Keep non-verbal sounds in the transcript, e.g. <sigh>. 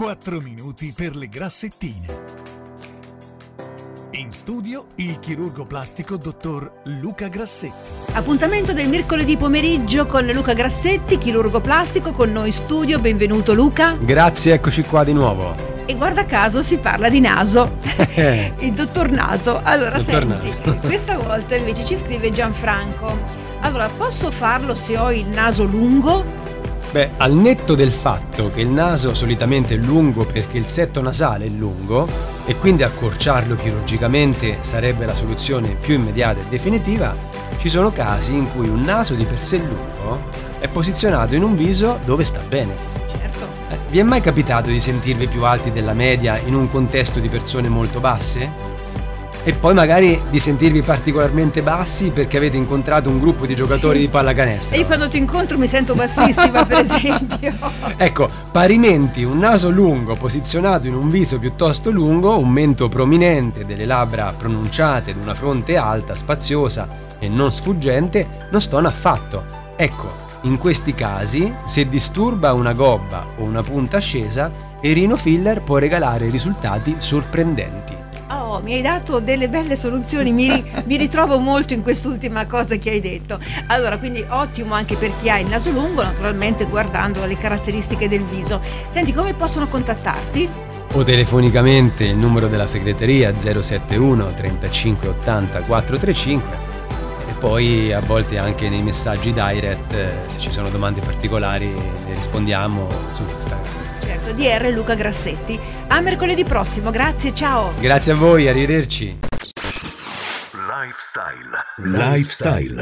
4 minuti per le grassettine. In studio il chirurgo plastico dottor Luca Grassetti. Appuntamento del mercoledì pomeriggio con Luca Grassetti, chirurgo plastico con noi in studio. Benvenuto Luca. Grazie, eccoci qua di nuovo. E guarda caso si parla di naso. <laughs> il dottor Naso. Allora, Dottor senti, Naso. <laughs> questa volta invece ci scrive Gianfranco. Allora, posso farlo se ho il naso lungo? Beh, al netto del fatto che il naso solitamente è lungo perché il setto nasale è lungo e quindi accorciarlo chirurgicamente sarebbe la soluzione più immediata e definitiva, ci sono casi in cui un naso di per sé lungo è posizionato in un viso dove sta bene. Certo. Eh, Vi è mai capitato di sentirvi più alti della media in un contesto di persone molto basse? E poi magari di sentirvi particolarmente bassi perché avete incontrato un gruppo di giocatori Sì. di pallacanestro? E io quando ti incontro mi sento bassissima, per <laughs> esempio. Ecco, parimenti un naso lungo posizionato in un viso piuttosto lungo, un mento prominente, delle labbra pronunciate ed una fronte alta, spaziosa e non sfuggente, non stona affatto. Ecco, in questi casi, se disturba una gobba o una punta scesa, Erino Filler può regalare risultati sorprendenti. Oh, mi hai dato delle belle soluzioni, mi, ri- <laughs> mi ritrovo molto in quest'ultima cosa che hai detto. Allora, quindi ottimo anche per chi ha il naso lungo, naturalmente guardando le caratteristiche del viso. Senti, come possono contattarti? O telefonicamente il numero della segreteria 071 35 80 435 e poi a volte anche nei messaggi direct eh, se ci sono domande particolari le rispondiamo su Instagram. Certo, DR Luca Grassetti. A mercoledì prossimo, grazie, ciao! Grazie a voi, arrivederci. Lifestyle. Lifestyle.